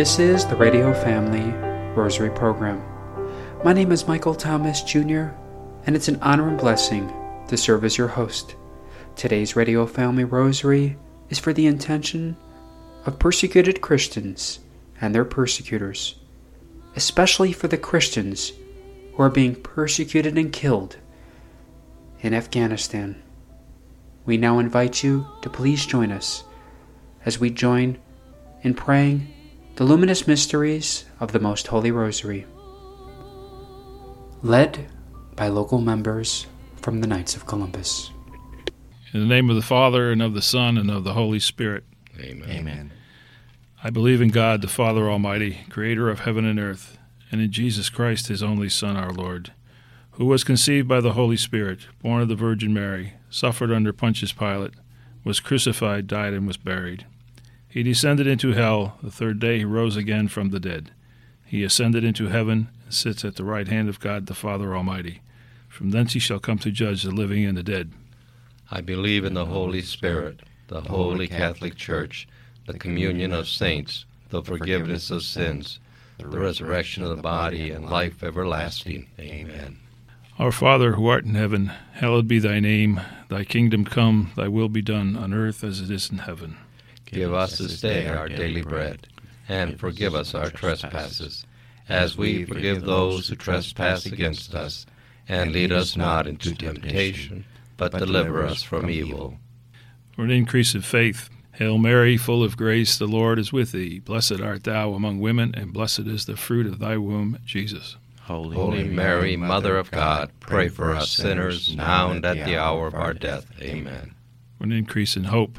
This is the Radio Family Rosary Program. My name is Michael Thomas Jr., and it's an honor and blessing to serve as your host. Today's Radio Family Rosary is for the intention of persecuted Christians and their persecutors, especially for the Christians who are being persecuted and killed in Afghanistan. We now invite you to please join us as we join in praying the luminous mysteries of the Most Holy Rosary, led by local members from the Knights of Columbus. In the name of the Father, and of the Son, and of the Holy Spirit. Amen. Amen. I believe in God, the Father Almighty, creator of heaven and earth, and in Jesus Christ, his only Son, our Lord, who was conceived by the Holy Spirit, born of the Virgin Mary, suffered under Pontius Pilate, was crucified, died, and was buried. He descended into hell. The third day he rose again from the dead. He ascended into heaven and sits at the right hand of God the Father Almighty. From thence he shall come to judge the living and the dead. I believe in the Holy Spirit, the holy Catholic Church, the communion of saints, the forgiveness of sins, the resurrection of the body, and life everlasting. Amen. Our Father, who art in heaven, hallowed be thy name. Thy kingdom come, thy will be done, on earth as it is in heaven. Give us this day our daily bread, and forgive us our trespasses, as we forgive those who trespass against us. And lead us not into temptation, but deliver us from evil. For an increase of faith, Hail Mary, full of grace, the Lord is with thee. Blessed art thou among women, and blessed is the fruit of thy womb, Jesus. Holy, Holy Mary, Mother of God, pray for us sinners, now and at the hour of our death. Amen. For an increase in hope,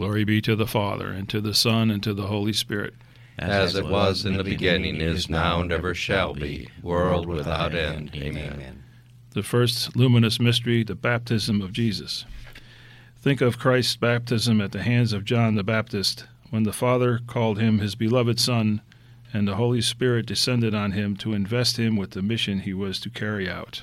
Glory be to the Father, and to the Son, and to the Holy Spirit. As it was in the beginning, is now, and ever shall be, world without end. Amen. The first luminous mystery, the baptism of Jesus. Think of Christ's baptism at the hands of John the Baptist, when the Father called him his beloved Son, and the Holy Spirit descended on him to invest him with the mission he was to carry out.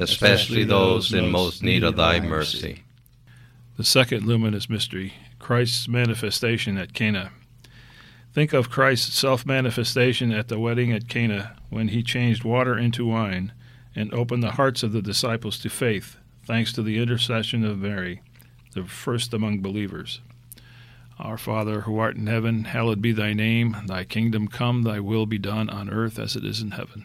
especially those in most need of thy mercy. The second luminous mystery, Christ's manifestation at Cana. Think of Christ's self manifestation at the wedding at Cana when he changed water into wine and opened the hearts of the disciples to faith, thanks to the intercession of Mary, the first among believers. Our Father, who art in heaven, hallowed be thy name. Thy kingdom come, thy will be done on earth as it is in heaven.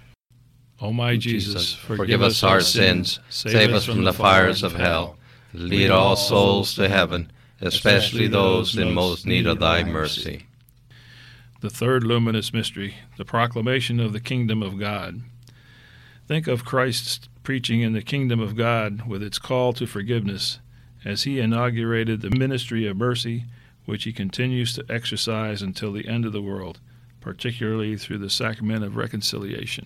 O my Jesus, forgive us our sins, save us from the fires of hell, lead all souls to heaven, especially those in most need of thy mercy. The third luminous mystery, the proclamation of the kingdom of God. Think of Christ's preaching in the kingdom of God with its call to forgiveness as he inaugurated the ministry of mercy which he continues to exercise until the end of the world, particularly through the sacrament of reconciliation.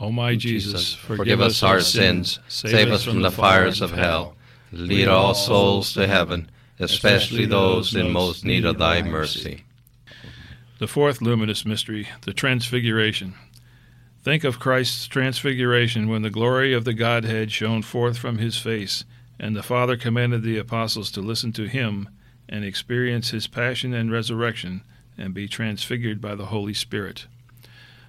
O my Jesus, Forgive us our sins, save us from the fires of hell, lead all souls to heaven, especially those in most need of thy mercy. The fourth luminous mystery, the Transfiguration. Think of Christ's transfiguration when the glory of the Godhead shone forth from his face, and the Father commanded the apostles to listen to him and experience his passion and resurrection and be transfigured by the Holy Spirit.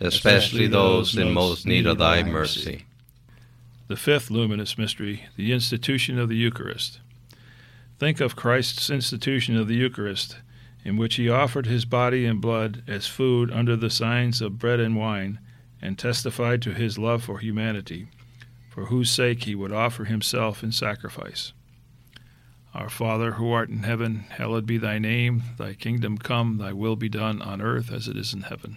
especially those in most need of thy mercy. The fifth luminous mystery, the institution of the Eucharist. Think of Christ's institution of the Eucharist, in which he offered his body and blood as food under the signs of bread and wine, and testified to his love for humanity. for whose sake he would offer himself in sacrifice. Our Father, who art in heaven, hallowed be thy name. Thy kingdom come, thy will be done on earth as it is in heaven.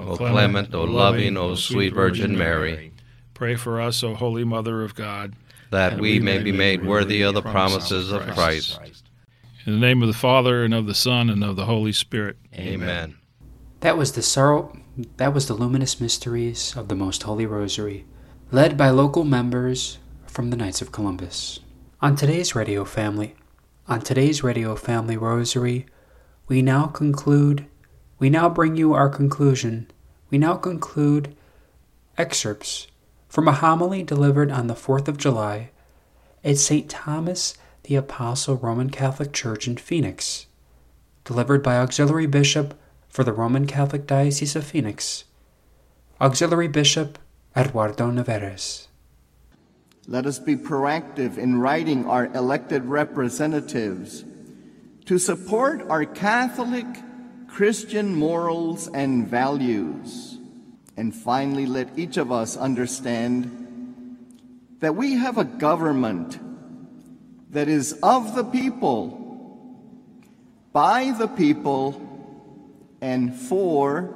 O clement, O loving, O sweet Virgin Mary, Pray for us, O Holy Mother of God. that we may be made worthy of the promises of Christ. In the name of the Father, and of the Son, and of the Holy Spirit. Amen. That was the sorrow that was the luminous mysteries of the Most Holy Rosary, led by local members from the Knights of Columbus. On today's Radio Family, on today's Radio Family Rosary, we now conclude we now bring you our conclusion. We now conclude excerpts from a homily delivered on the 4th of July at St. Thomas the Apostle Roman Catholic Church in Phoenix, delivered by Auxiliary Bishop for the Roman Catholic Diocese of Phoenix, Auxiliary Bishop Eduardo Nevares. Let us be proactive in writing our elected representatives to support our Catholic Christian morals and values. And finally, let each of us understand that we have a government that is of the people, by the people, and for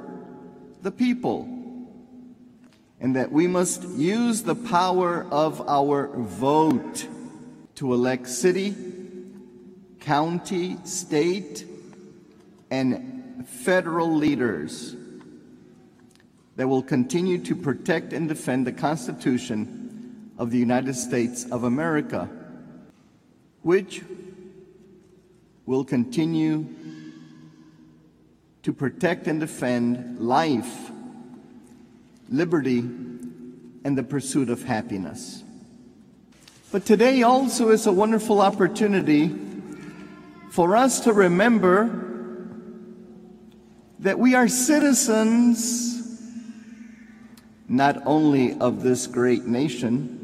the people and that we must use the power of our vote to elect city, county, state, and federal leaders that will continue to protect and defend the Constitution of the United States of America, which will continue to protect and defend life liberty, and the pursuit of happiness. But today also is a wonderful opportunity for us to remember that we are citizens not only of this great nation,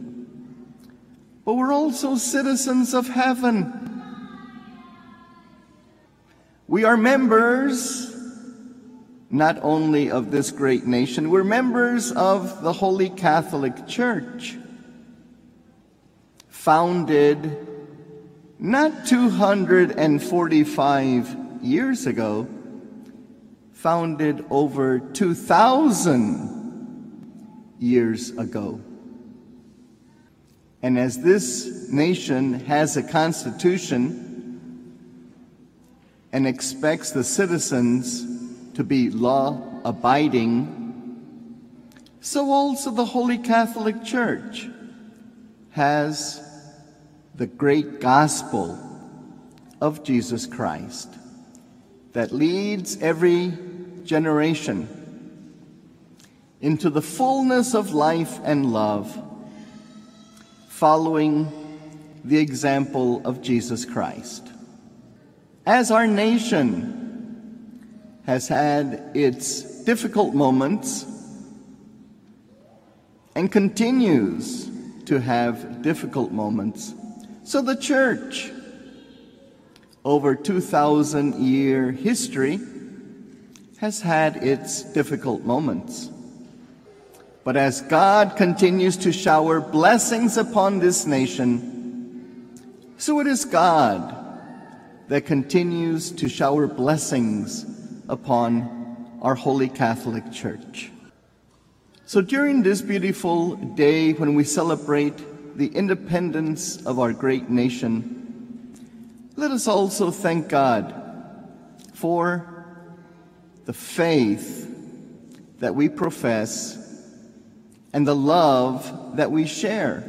but we're also citizens of heaven. We are members not only of this great nation, we're members of the Holy Catholic Church, founded not 245 years ago, founded over 2,000 years ago. And as this nation has a constitution and expects the citizens to be law abiding, so also the Holy Catholic Church has the great gospel of Jesus Christ that leads every generation into the fullness of life and love, following the example of Jesus Christ. As our nation has had its difficult moments and continues to have difficult moments, so the church, over 2,000 year history, has had its difficult moments. But as God continues to shower blessings upon this nation, so it is God that continues to shower blessings upon our Holy Catholic Church. So during this beautiful day when we celebrate the independence of our great nation, let us also thank God for the faith that we profess and the love that we share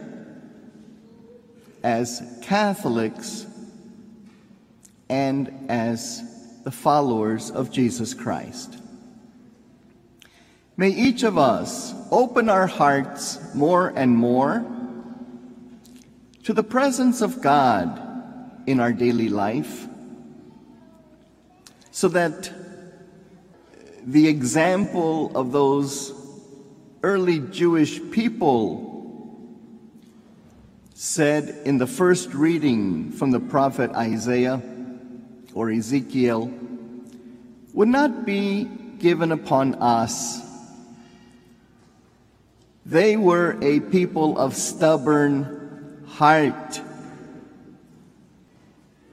as Catholics and as the followers of Jesus Christ. May each of us open our hearts more and more to the presence of God in our daily life so that the example of those early Jewish people said in the first reading from the prophet Isaiah or Ezekiel would not be given upon us. They were a people of stubborn heart.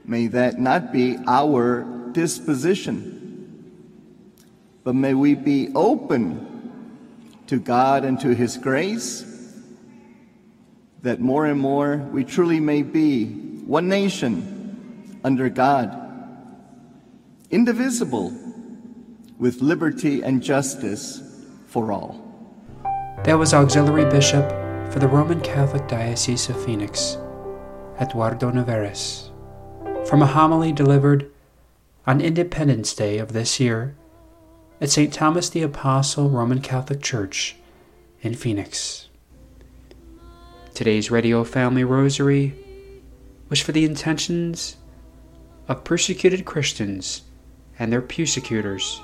May that not be our disposition but may we be open to God and to His grace, that more and more we truly may be one nation under God, indivisible, with liberty and justice for all. That was Auxiliary Bishop for the Roman Catholic Diocese of Phoenix, Eduardo Nevares, from a homily delivered on Independence Day of this year at St. Thomas the Apostle Roman Catholic Church in Phoenix. Today's Radio Family Rosary was for the intentions of persecuted Christians and their persecutors,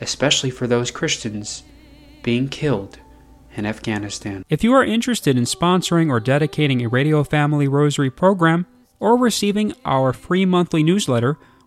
especially for those Christians being killed in Afghanistan. If you are interested in sponsoring or dedicating a Radio Family Rosary program or receiving our free monthly newsletter,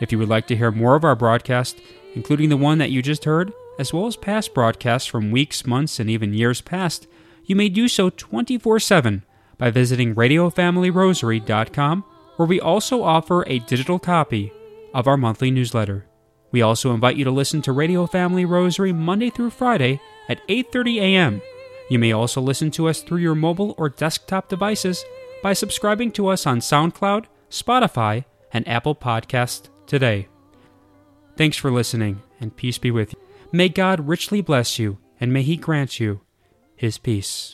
if you would like to hear more of our broadcast, including the one that you just heard, as well as past broadcasts from weeks, months, and even years past, you may do so 24 7 by visiting RadioFamilyRosary.com, where we also offer a digital copy of our monthly newsletter. We also invite you to listen to Radio Family Rosary Monday through Friday at 8:30 a.m. You may also listen to us through your mobile or desktop devices by subscribing to us on SoundCloud, Spotify, and Apple Podcast today. Thanks for listening, and peace be with you. May God richly bless you, and may He grant you His peace.